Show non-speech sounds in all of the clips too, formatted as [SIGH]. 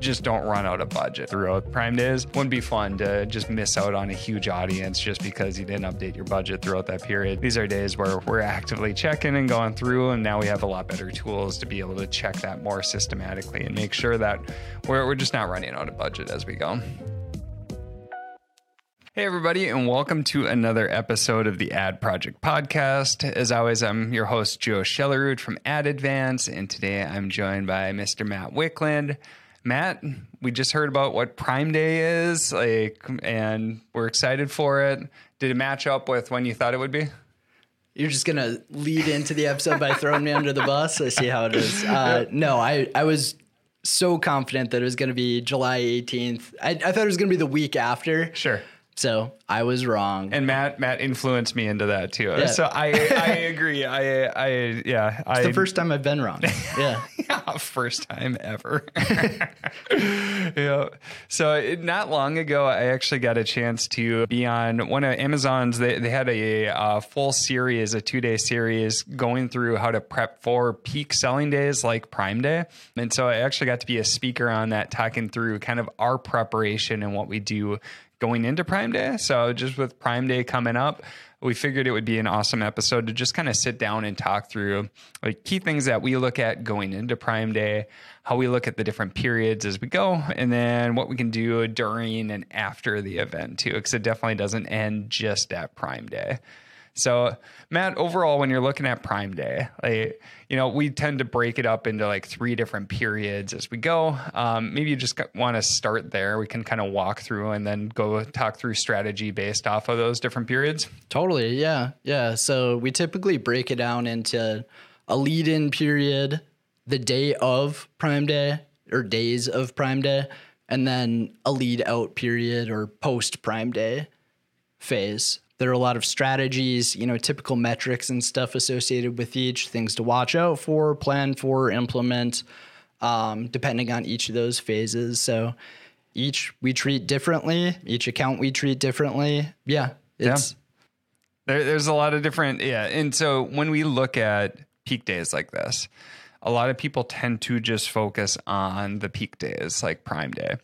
just don't run out of budget throughout Prime Days. Wouldn't be fun to just miss out on a huge audience just because you didn't update your budget throughout that period. These are days where we're actively checking and going through, and now we have a lot better tools to be able to check that more systematically and make sure that we're, we're just not running out of budget as we go. Hey, everybody, and welcome to another episode of the Ad Project Podcast. As always, I'm your host, Joe Schellerud from Ad Advance, and today I'm joined by Mr. Matt Wickland. Matt, we just heard about what Prime Day is, like, and we're excited for it. Did it match up with when you thought it would be? You're just gonna lead into the episode by throwing me under the bus. I see how it is. Uh, no, I I was so confident that it was gonna be July 18th. I, I thought it was gonna be the week after. Sure. So I was wrong. And Matt Matt influenced me into that too. Yeah. So I I [LAUGHS] agree. I I yeah. It's I, the first time I've been wrong. [LAUGHS] Yeah. yeah first time ever. [LAUGHS] yeah. So it, not long ago, I actually got a chance to be on one of Amazon's. They they had a, a full series, a two day series, going through how to prep for peak selling days like Prime Day. And so I actually got to be a speaker on that, talking through kind of our preparation and what we do going into Prime Day. So just with Prime Day coming up, we figured it would be an awesome episode to just kind of sit down and talk through like key things that we look at going into Prime Day, how we look at the different periods as we go, and then what we can do during and after the event too, because it definitely doesn't end just at Prime Day. So, Matt, overall, when you're looking at Prime Day, like, you know, we tend to break it up into like three different periods as we go. Um, maybe you just want to start there. We can kind of walk through and then go talk through strategy based off of those different periods. Totally. Yeah. Yeah. So, we typically break it down into a lead in period, the day of Prime Day or days of Prime Day, and then a lead out period or post Prime Day phase. There are a lot of strategies, you know, typical metrics and stuff associated with each, things to watch out for, plan for, implement, um, depending on each of those phases. So each we treat differently, each account we treat differently. Yeah. It's yeah. There, there's a lot of different, yeah. And so when we look at peak days like this, a lot of people tend to just focus on the peak days like Prime Day.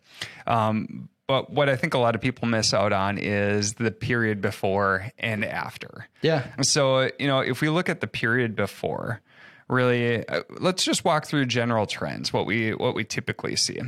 Um, but what I think a lot of people miss out on is the period before and after. Yeah. So, you know, if we look at the period before, really uh, let's just walk through general trends what we what we typically see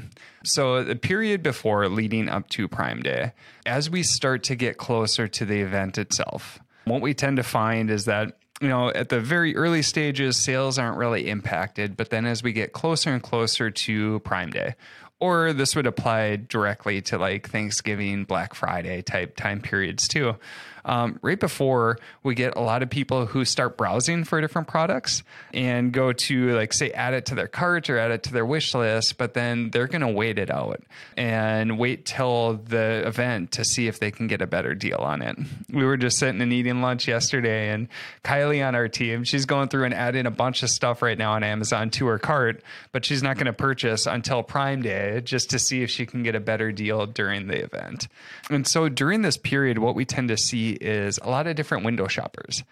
so the period before leading up to prime day as we start to get closer to the event itself what we tend to find is that you know at the very early stages sales aren't really impacted but then as we get closer and closer to prime day or this would apply directly to like Thanksgiving, Black Friday type time periods too. Um, right before we get a lot of people who start browsing for different products and go to like say add it to their cart or add it to their wish list, but then they're going to wait it out and wait till the event to see if they can get a better deal on it. We were just sitting and eating lunch yesterday, and Kylie on our team, she's going through and adding a bunch of stuff right now on Amazon to her cart, but she's not going to purchase until Prime Day just to see if she can get a better deal during the event. And so during this period, what we tend to see is a lot of different window shoppers.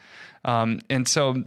Um, and so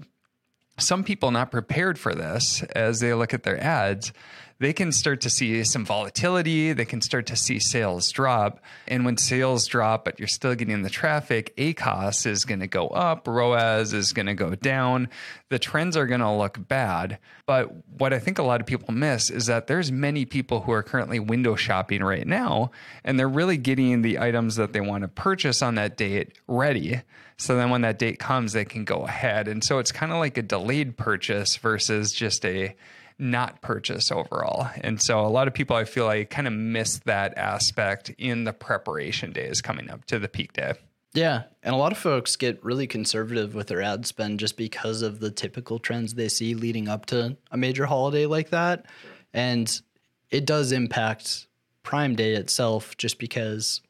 some people not prepared for this as they look at their ads they can start to see some volatility. They can start to see sales drop. And when sales drop, but you're still getting the traffic, ACOS is going to go up, ROAS is going to go down. The trends are going to look bad. But what I think a lot of people miss is that there's many people who are currently window shopping right now, and they're really getting the items that they want to purchase on that date ready. So then when that date comes, they can go ahead. And so it's kind of like a delayed purchase versus just a not purchase overall. And so a lot of people I feel like kind of miss that aspect in the preparation days coming up to the peak day. Yeah. And a lot of folks get really conservative with their ad spend just because of the typical trends they see leading up to a major holiday like that. And it does impact Prime Day itself just because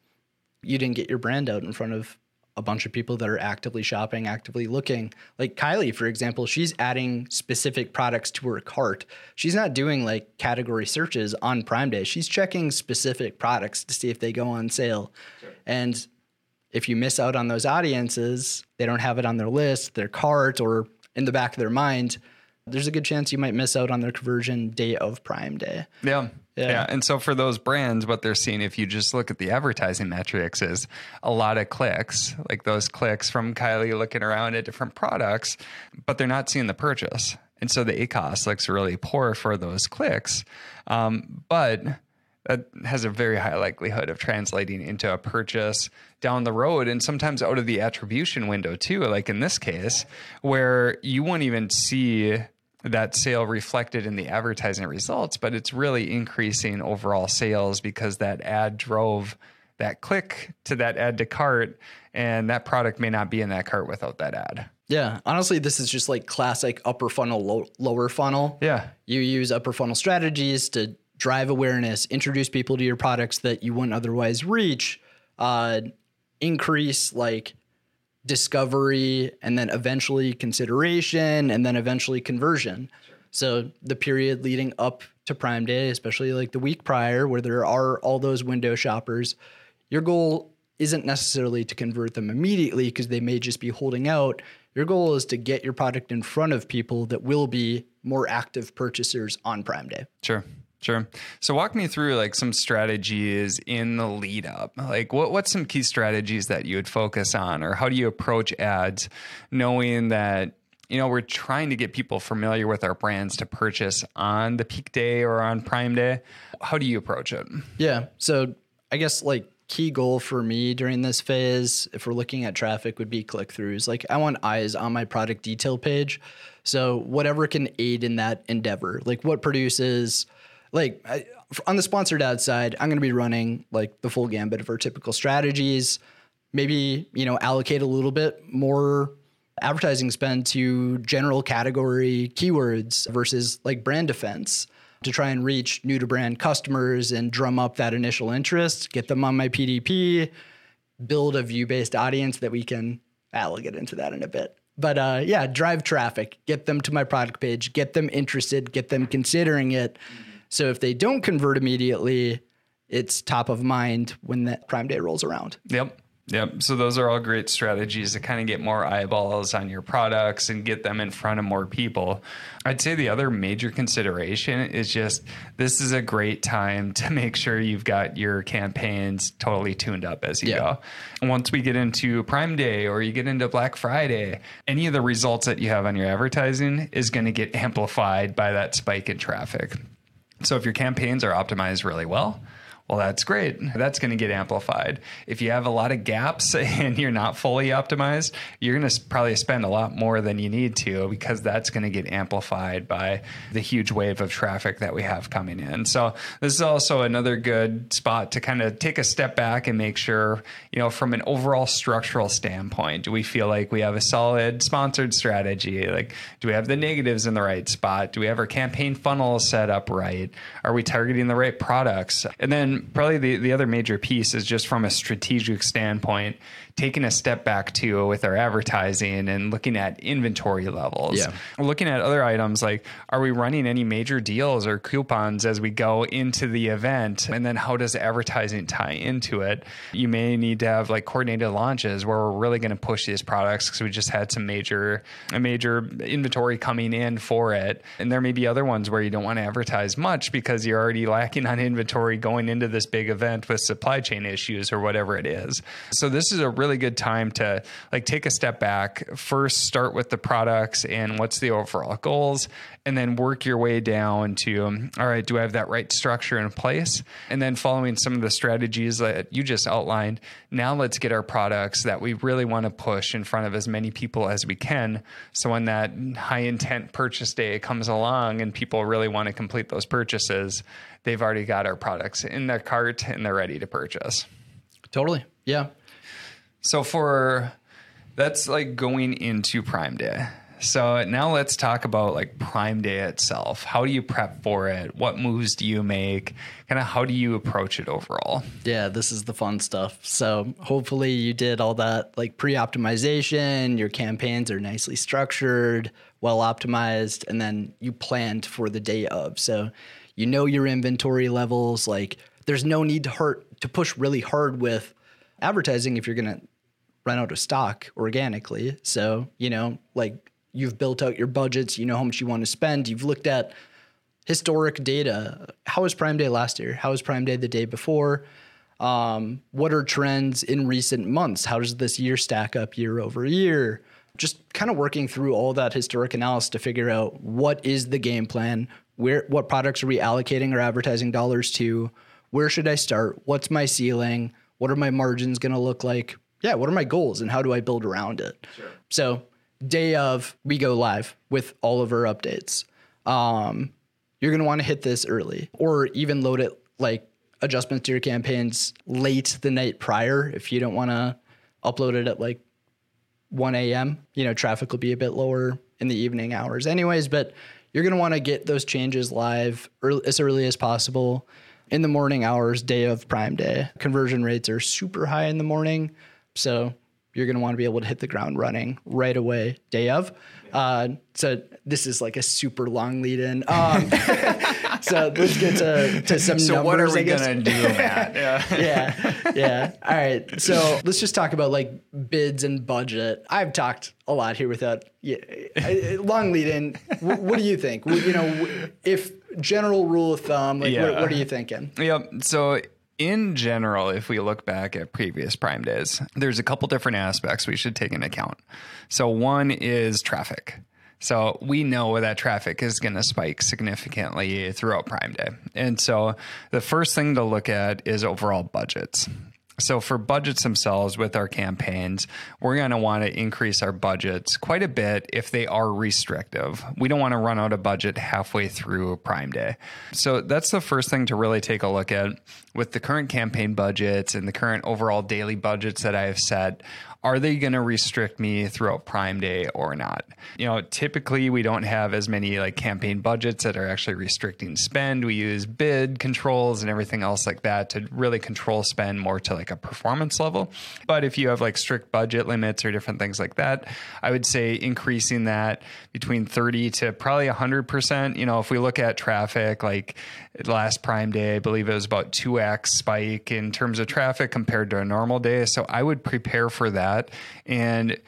you didn't get your brand out in front of a bunch of people that are actively shopping, actively looking. Like Kylie, for example, she's adding specific products to her cart. She's not doing like category searches on Prime Day. She's checking specific products to see if they go on sale. Sure. And if you miss out on those audiences, they don't have it on their list, their cart, or in the back of their mind, there's a good chance you might miss out on their conversion day of Prime Day. Yeah. Yeah. Yeah. And so for those brands, what they're seeing, if you just look at the advertising metrics, is a lot of clicks, like those clicks from Kylie looking around at different products, but they're not seeing the purchase. And so the ACOS looks really poor for those clicks. Um, but that has a very high likelihood of translating into a purchase down the road and sometimes out of the attribution window too like in this case where you won't even see that sale reflected in the advertising results but it's really increasing overall sales because that ad drove that click to that ad to cart and that product may not be in that cart without that add Yeah, honestly, this is just like classic upper funnel, low, lower funnel. yeah You use upper funnel strategies to drive awareness, introduce people to your products that you wouldn't otherwise reach, uh, increase like discovery, and then eventually consideration, and then eventually conversion. So the period leading up to Prime Day, especially like the week prior, where there are all those window shoppers, your goal isn't necessarily to convert them immediately because they may just be holding out. Your goal is to get your product in front of people that will be more active purchasers on Prime Day. Sure. Sure. So walk me through like some strategies in the lead up. Like what what's some key strategies that you would focus on or how do you approach ads knowing that you know we're trying to get people familiar with our brands to purchase on the peak day or on prime day. How do you approach it? Yeah. So I guess like key goal for me during this phase, if we're looking at traffic, would be click throughs. Like I want eyes on my product detail page. So whatever can aid in that endeavor, like what produces, like I, on the sponsored ad side, I'm going to be running like the full gambit of our typical strategies. Maybe you know allocate a little bit more advertising spend to general category keywords versus like brand defense to try and reach new to brand customers and drum up that initial interest, get them on my PDP, build a view based audience that we can, we'll get into that in a bit. But uh, yeah, drive traffic, get them to my product page, get them interested, get them considering it. So if they don't convert immediately, it's top of mind when that Prime Day rolls around. Yep. Yep. So those are all great strategies to kind of get more eyeballs on your products and get them in front of more people. I'd say the other major consideration is just this is a great time to [LAUGHS] make sure you've got your campaigns totally tuned up as you Yeah. go. And once we get into Prime Day or you get into Black Friday, any of the results that you have on your advertising is going to get amplified by that spike in traffic. So if your campaigns are optimized really well, well, that's great. That's going to get amplified. If you have a lot of gaps [LAUGHS] and you're not fully optimized, you're going to probably spend a lot more than you need to because that's going to get amplified by the huge wave of traffic that we have coming in. So, this is also another good spot to kind of take a step back and make sure, you know, from an overall structural standpoint, do we feel like we have a solid sponsored strategy? Like, do we have the negatives in the right spot? Do we have our campaign funnel set up right? Are we targeting the right products? And then probably the, the other major piece is just from a strategic standpoint, taking a step back too with our advertising and looking at inventory levels. Yeah. Looking at other items like are we running any major deals or coupons as we go into the event? And then how does advertising tie into it? You may need to have like coordinated launches where we're really going to push these products because we just had some major a major inventory coming in for it. And there may be other ones where you don't want to advertise much because you're already lacking on inventory going into this big event with supply chain issues or whatever it is. So this is a really good time to like take a step back, first start with the products and what's the overall goals and then work your way down to um, all right, do I have that right structure in place? And then following some of the strategies that you just outlined, now let's get our products that we really want to push in front of as many people as we can. So when that high intent purchase day comes along and people really want to complete those purchases, they've already got our products in their cart and they're ready to purchase. Totally. Yeah. So for that's like going into Prime Day. So now let's talk about like Prime Day itself. How do you prep for it? What moves do you make? Kind of how do you approach it overall? Yeah, this is the fun stuff. So hopefully you did all that like pre-optimization, your campaigns are nicely structured, well optimized, and then you planned for the day of. So you know your inventory levels, like there's no need to hurt to push really hard with advertising if you're going to run out of stock organically. So, you know, like you've built out your budgets, you know how much you want to spend, you've looked at historic data. How was Prime Day last year? How was Prime Day the day before? Um, what are trends in recent months? How does this year stack up year over year? Just kind of working through all that historic analysis to figure out what is the game plan, where what products are we allocating our advertising dollars to, where should I start, what's my ceiling, what are my margins going to look like? Yeah, what are my goals and how do I build around it? Sure. So, day of, we go live with all of our updates. Um, you're going to want to hit this early or even load it like adjustments to your campaigns late the night prior if you don't want to upload it at like 1 a.m. You know, traffic will be a bit lower in the evening hours, anyways, but you're going to want to get those changes live early, as early as possible in the morning hours, day of Prime Day. Conversion rates are super high in the morning. So you're going to want to be able to hit the ground running right away, day of. Uh, so this is like a super long lead in. Um, [LAUGHS] so let's get to, to [LAUGHS] some so numbers. what are we going to do, [LAUGHS] Matt? Yeah. yeah. Yeah. All right. So let's just talk about like bids and budget. I've talked a lot here without yeah, long lead in. What do you think? You know, if general rule of thumb, like, yeah. what, what are you thinking? Yep. So in general, if we look back at previous Prime days, there's a couple different aspects we should take into account. So, one is traffic. So, we know that traffic is going to spike significantly throughout Prime Day. And so, the first thing to look at is overall budgets. So, for budgets themselves with our campaigns, we're going to want to increase our budgets quite a bit if they are restrictive. We don't want to run out of budget halfway through Prime Day. So, that's the first thing to really take a look at with the current campaign budgets and the current overall daily budgets that I have set are they going to restrict me throughout Prime Day or not? You know, typically we don't have as many like campaign budgets that are actually restricting spend. We use bid controls and everything else like that to really control spend more to like a performance level. But if you have like strict budget limits or different things like that, I would say increasing that between 30 to probably 100%. You know, if we look at traffic, like last Prime Day, I believe it was about 2x spike in terms of traffic compared to a normal day. So I would prepare for that. And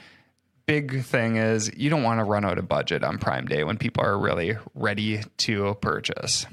big thing is you don't want to run out of budget on Prime Day when people are really ready to purchase.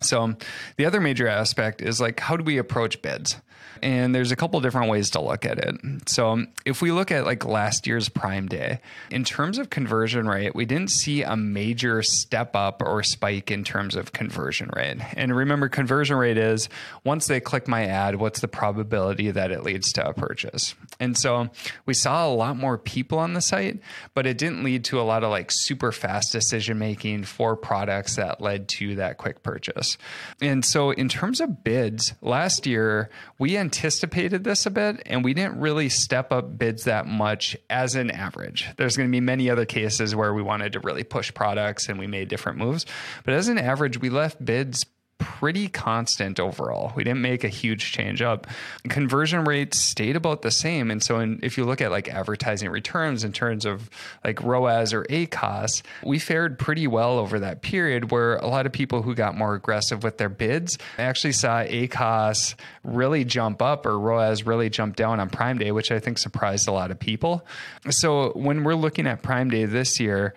So the other major aspect is like how do we approach bids? And there's a couple different ways to look at it. So, um, if we look at like last year's Prime Day, in terms of conversion rate, we didn't see a major step up or spike in terms of conversion rate. And remember, conversion rate is once they click my ad, what's the probability that it leads to a purchase? And so, we saw a lot more people on the site, but it didn't lead to a lot of like super fast decision making for products that led to that quick purchase. And so, in terms of bids, last year we anticipated this a bit and we didn't really step up bids that much as an average. There's going to be many other cases where we wanted to really push products and we made different moves. But as an average, we left bids pretty constant overall. We didn't make a huge change up. Conversion rates stayed about the same. And so in, if you look at like advertising returns in terms of like ROAS or ACOS, we fared pretty well over that period where a lot of people who got more aggressive with their bids actually saw ACOS really jump up or ROAS really jump down on Prime Day, which I think surprised a lot of people. So when we're looking at Prime Day this year,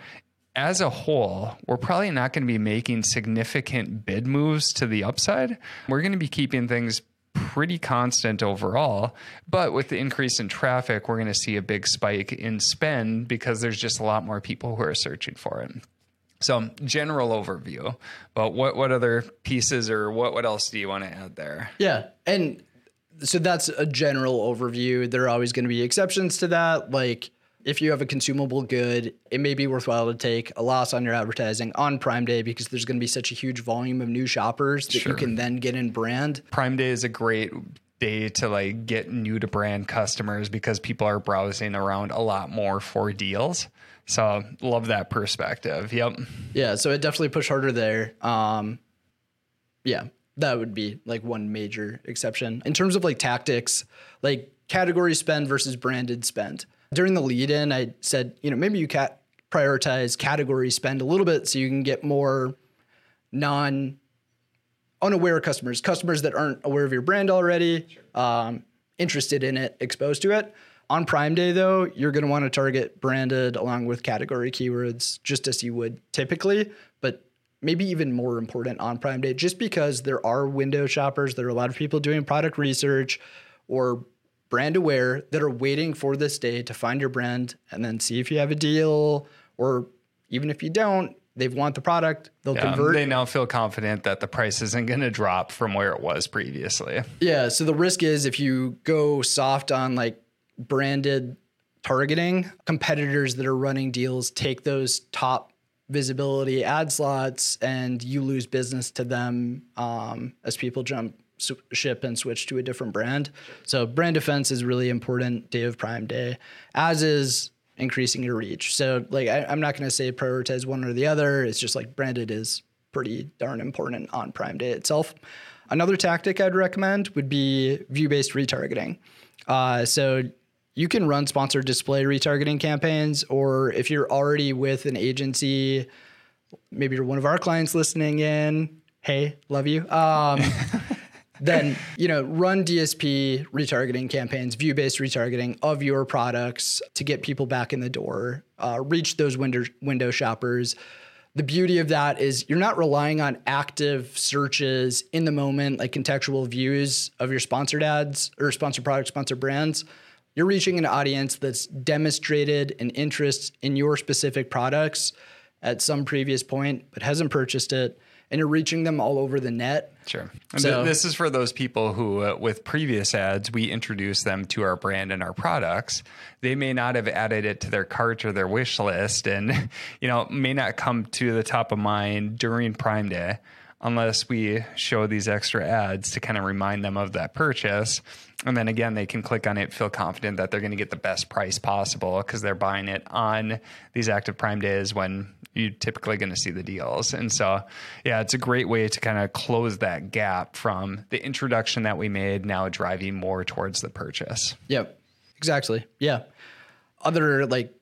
as a whole, we're probably not going to be making significant bid moves to the upside. We're going to be keeping things pretty constant overall. But with the increase in traffic, we're going to see a big spike in spend because there's just a lot more people who are searching for it. So, general overview. But what what other pieces or what what else do you want to add there? Yeah, and so that's a general overview. There are always going to be exceptions to that, like if you have a consumable good, it may be worthwhile to take a loss on your advertising on Prime Day because there's going to be such a huge volume of new shoppers that sure. you can then get in brand. Prime Day is a great day to like get new to brand customers because people are browsing around a lot more for deals. So love that perspective. Yep. Yeah. So it definitely push harder there. Um, yeah, that would be like one major exception in terms of like tactics, like category spend versus branded spend during the lead in, I said, you know, maybe you cat prioritize category spend a little bit so you can get more non unaware customers, customers that aren't aware of your brand already, sure. um, interested in it, exposed to it. On Prime Day, though, you're going to want to target branded along with category keywords just as you would typically. But maybe even more important on Prime Day, just because there are window shoppers. There are a lot of people doing product research or brand aware that are waiting for this day to find your brand and then see if you have a deal or even if you don't they want the product they'll Yeah, convert they now feel confident that the price isn't going to drop from where it was previously. yeah so the risk is if you go soft on like branded targeting competitors that are running deals take those top visibility ad slots and you lose business to them um, as people jump ship and switch to a different brand so brand defense is really important day of prime day as is increasing your reach so like I, i'm not going to say prioritize one or the other it's just like branded is pretty darn important on prime day itself another tactic i'd recommend would be view-based retargeting uh, so you can run sponsored display retargeting campaigns, or if you're already with an agency, maybe you're one of our clients listening in. Hey, love you. Um, [LAUGHS] then you know run DSP retargeting campaigns, view-based retargeting of your products to get people back in the door, uh, reach those window window shoppers. The beauty of that is you're not relying on active searches in the moment, like contextual views of your sponsored ads or sponsored products, sponsored brands you're reaching an audience that's demonstrated an interest in your specific products at some previous point but hasn't purchased it and you're reaching them all over the net Sure. And So- th- this is for those people who, uh, with previous ads, we introduce them to our brand and our products. They may not have added it to their cart or their wish list, and [LAUGHS] you know may not come to the top of mind during Prime Day unless we show these extra ads to kind of remind them of that purchase. And then again, they can click on it, feel confident that they're going to get the best price possible because they're buying it on these active Prime days when you're typically going to see the deals. And so, yeah, it's a great way to kind of close that gap from the introduction that we made now driving more towards the purchase. Yep, exactly. Yeah. Other like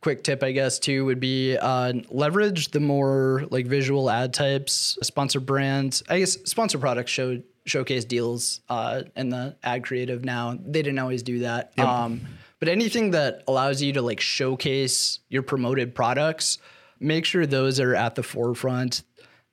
quick tip, I guess, too, would be uh, leverage the more like visual ad types, sponsor brands. I guess sponsor products show showcase deals uh, in the ad creative now. They didn't always do that. Um, but anything that allows you to like showcase your promoted products, make sure those are at the forefront.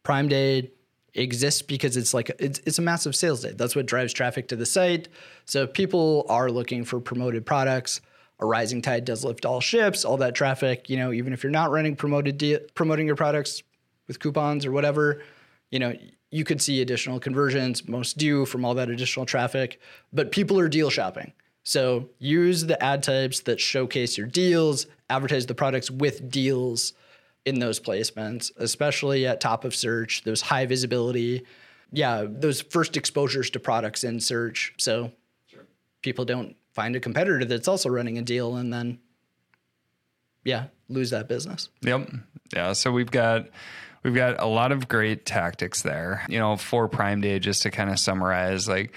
Prime Day exists because it's like it's, it's a massive sales day. That's what drives traffic to the site. So if people are looking for promoted products. A rising tide does lift all ships. All that traffic, you know, even if you're not running promoted de- promoting your products with coupons or whatever, you know, you could see additional conversions. Most do from all that additional traffic, but people are deal shopping. So use the ad types that showcase your deals, advertise the products with deals in those placements, especially at top of search, those high visibility, yeah, those first exposures to products in search. So people don't find a competitor that's also running a deal and then, yeah, lose that business. Yep. Yeah. So we've got we've got a lot of great tactics there. You know, for Prime Day, just to kind of summarize, like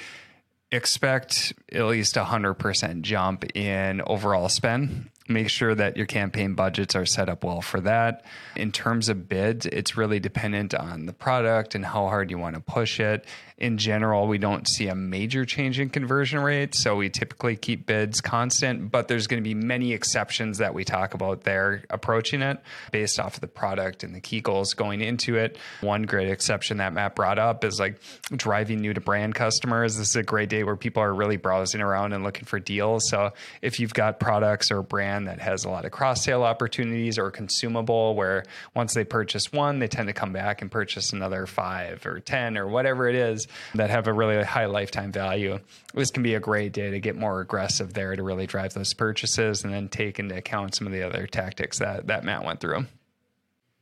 expect at least a hundred percent jump in overall spend. Make sure that your campaign budgets are set up well for that. In terms of bids, it's really dependent on the product and how hard you want to push it. In general, we don't see a major change in conversion rates, so we typically keep bids constant, but there's going to be many exceptions that we talk about there approaching it based off of the product and the key goals going into it. One great exception that Matt brought up is like driving new to brand customers. This is a great day where people are really browsing around and looking for deals. So if you've got products or a brand that has a lot of cross sale opportunities or consumable where once they purchase one, they tend to come back and purchase another five or 10 or whatever it is that have a really high lifetime value. This can be a great day to get more aggressive there to really drive those purchases and then take into account some of the other tactics that, that Matt went through.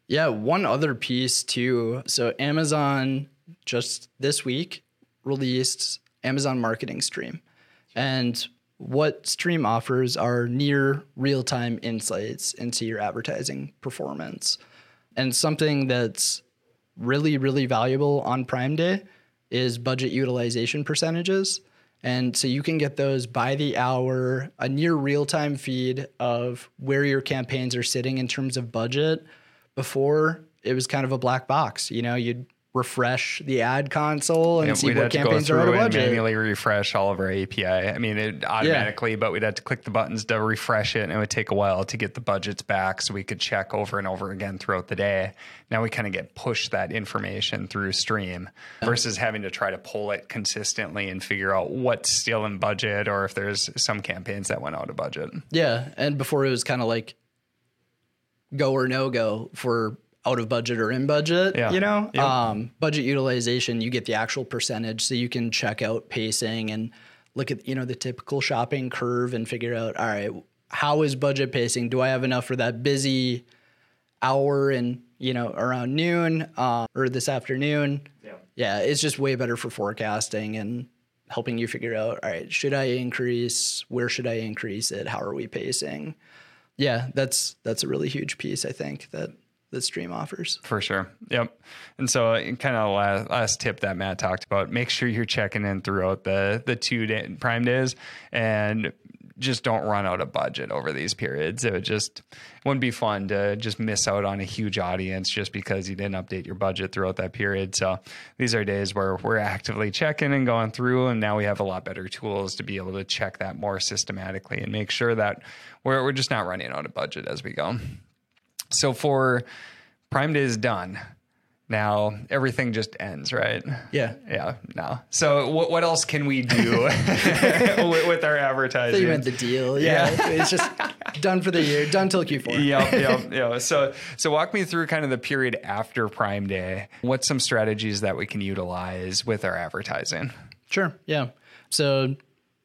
Yeah, one other piece too. So Amazon just this week released Amazon Marketing Stream. And what Stream offers are near real-time insights into your advertising performance. And something that's really really valuable on Prime Day is budget utilization percentages. And so you can get those by the hour, a near real time feed of where your campaigns are sitting in terms of budget. Before it was kind of a black box. You know, you'd refresh the ad console and Yeah, see what have to go campaigns are out of and budget. manually refresh all of our API. I mean, it automatically, but we'd have to click the buttons to refresh it, and it would take a while to get the budgets back, so we could check over and over again throughout the day. Now we kind of get pushed that information through Stream versus having to try to pull it consistently and figure out what's still in budget, or if there's some campaigns that went out of budget. Yeah, and before it was kind of like go or no go for out of budget or in budget. Yeah. You know, Yep. um, budget utilization, you get the actual percentage, so you can check out pacing and look at you know the typical shopping curve and figure out all right, how is budget pacing? Do I have enough for that busy hour and you know around noon uh, or this afternoon? Yeah. yeah, it's just way better for forecasting and helping you figure out, all right, should I increase? Where should I increase it? How are we pacing? Yeah, that's that's a really huge piece I think that that Stream offers. For sure. Yep. And so, uh, kind of last, last tip that Matt talked about: make sure you're checking in throughout the the two day, prime days, and just don't run out of budget over these periods. It would just wouldn't be fun to just miss out on a huge audience just because you didn't update your budget throughout that period. So these are days where we're actively checking and going through, and now we have a lot better tools to be able to check that more systematically and make sure that we're we're just not running out of budget as we go. So for Prime Day is done. Now everything just ends, right? Yeah. Yeah. No. So what what else can we do [LAUGHS] [LAUGHS] with, with our So advertising? you meant the deal. Yeah. it's just [LAUGHS] done for the year, done till Q4. yep, yep, yep. So, so walk me through kind of the period after Prime Day. What's some strategies that we can utilize with our advertising? Sure. Yeah. So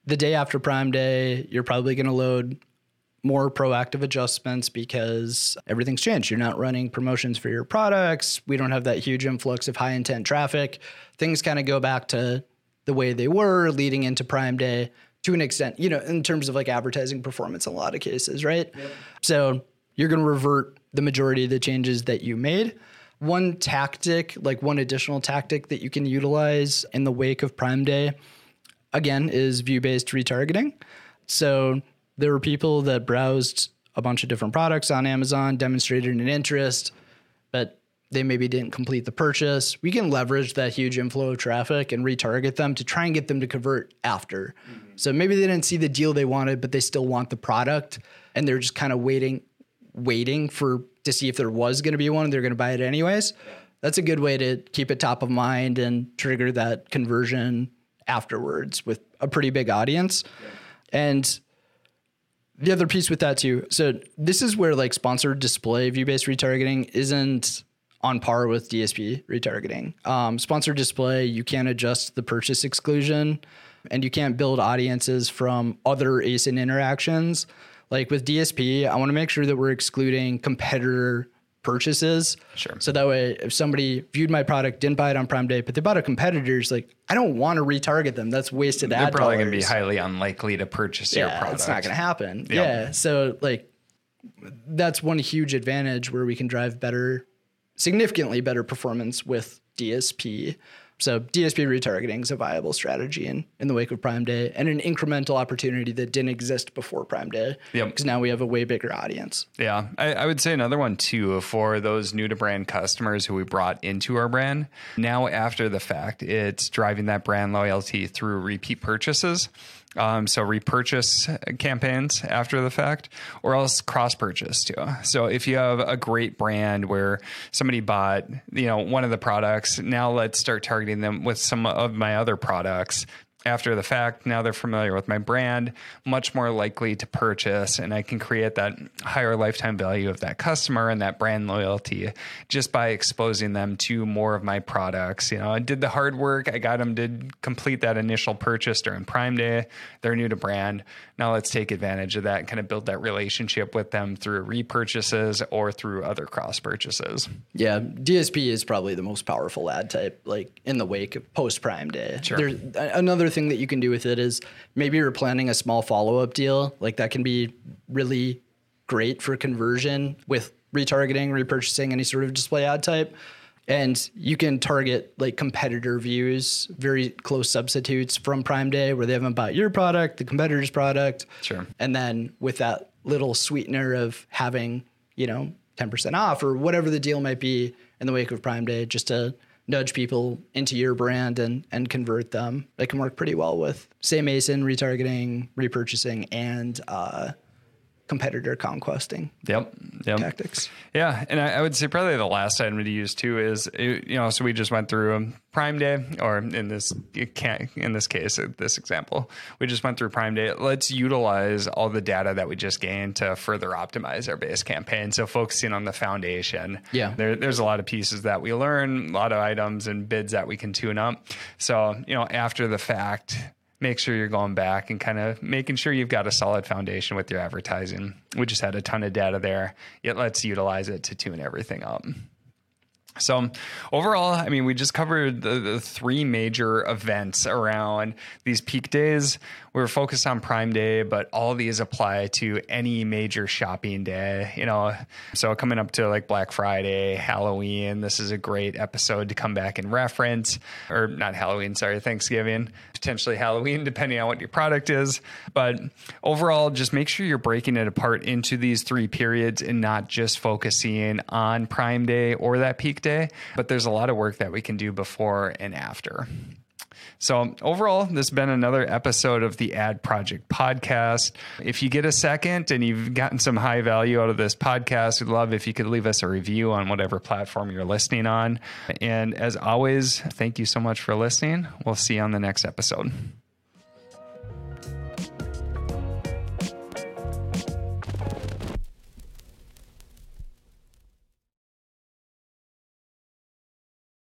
the day after Prime Day, you're probably going to load more proactive adjustments because everything's changed. You're not running promotions for your products. We don't have that huge influx of high intent traffic. Things kind of go back to the way they were leading into Prime Day to an extent, you know, in terms of like advertising performance in a lot of cases, right? So you're going to revert the majority of the changes that you made. One tactic, like one additional tactic that you can utilize in the wake of Prime Day, again, is view based retargeting. So there were people that browsed a bunch of different products on Amazon, demonstrated an interest, but they maybe didn't complete the purchase. We can leverage that huge inflow of traffic and retarget them to try and get them to convert after. Mm-hmm. So maybe they didn't see the deal they wanted, but they still want the product and they're just kind of waiting waiting for to see if there was going to be one and they're going to buy it anyways. That's a good way to keep it top of mind and trigger that conversion afterwards with a pretty big audience. And the other piece with that too. So this is where like sponsored display view-based retargeting isn't on par with DSP retargeting. Um, sponsored display, you can't adjust the purchase exclusion, and you can't build audiences from other ASIN interactions. Like with DSP, I want to make sure that we're excluding competitor purchases. Sure. So that way, if somebody viewed my product, didn't buy it on Prime Day, but they bought a competitor's, like I don't want to retarget them. That's wasted They're ad probably going to be highly unlikely to purchase your product. it's not going to happen. Yeah. Yeah. So like that's one huge advantage where we can drive better, significantly better performance with DSP. So DSP retargeting is a viable strategy in, in the wake of Prime Day and an incremental opportunity that didn't exist before Prime Day. Yep. Because now we have a way bigger audience. Yeah, I, I would say another one too for those new to brand customers who we brought into our brand. Now, after the fact, it's driving that brand loyalty through repeat purchases. Um, so repurchase campaigns after the fact, or else cross purchase too. So if you have a great brand where somebody bought, you know, one of the products, now let's start targeting them with some of my other products after the fact. Now they're familiar with my brand, much more likely to purchase, and I can create that higher lifetime value of that customer and that brand loyalty just by exposing them to more of my products. You know, I did the hard work, I got them to complete that initial purchase during Prime Day. They're new to brand. Now let's take advantage of that and kind of build that relationship with them through repurchases or through other cross purchases. Yeah, DSP is probably the most powerful ad type, like in the wake of post Prime Day. Sure. There's a- another thing that you can do with it is maybe you're planning a small follow up deal. Like that can be really great for conversion with retargeting, repurchasing, any sort of display ad type. And you can target like competitor views, very close substitutes from Prime Day where they haven't bought your product, the competitor's product. Sure. And then with that little sweetener of having, you know, 10% off or whatever the deal might be in the wake of Prime Day, just to nudge people into your brand and and convert them. It can work pretty well with same ASIN, retargeting, repurchasing, and uh, competitor conquesting Yep. Yep. tactics. Yeah, and I, I would say probably the last item to use too is you know so we just went through um, Prime Day, or in this can't in this case uh, this example we just went through Prime Day. Let's utilize all the data that we just gained to further optimize our base campaign. So focusing on the foundation. Yeah. there, there's a lot of pieces that we learn, a lot of items and bids that we can tune up. So you know after the fact make sure you're going back and kind of making sure you've got a solid foundation with your advertising. We just had a ton of data there. Yet let's utilize it to tune everything up. So overall, I mean, we just covered the, the, three major events around these peak days. We were focused on Prime Day, but all these apply to any major shopping day. You know, so coming up to like Black Friday, Halloween, this is a great episode to come back and reference, or not Halloween, sorry, Thanksgiving, potentially Halloween, depending on what your product is. But overall, just make sure you're breaking it apart into these three periods and not just focusing on Prime Day or that peak day but there's a lot of work that we can do before and after. So, overall, this has been another episode of the Ad Project podcast. If you get a second and you've gotten some high value out of this podcast, we'd love if you could leave us a review on whatever platform you're listening on. And as always, thank you so much for listening. We'll see you on the next episode.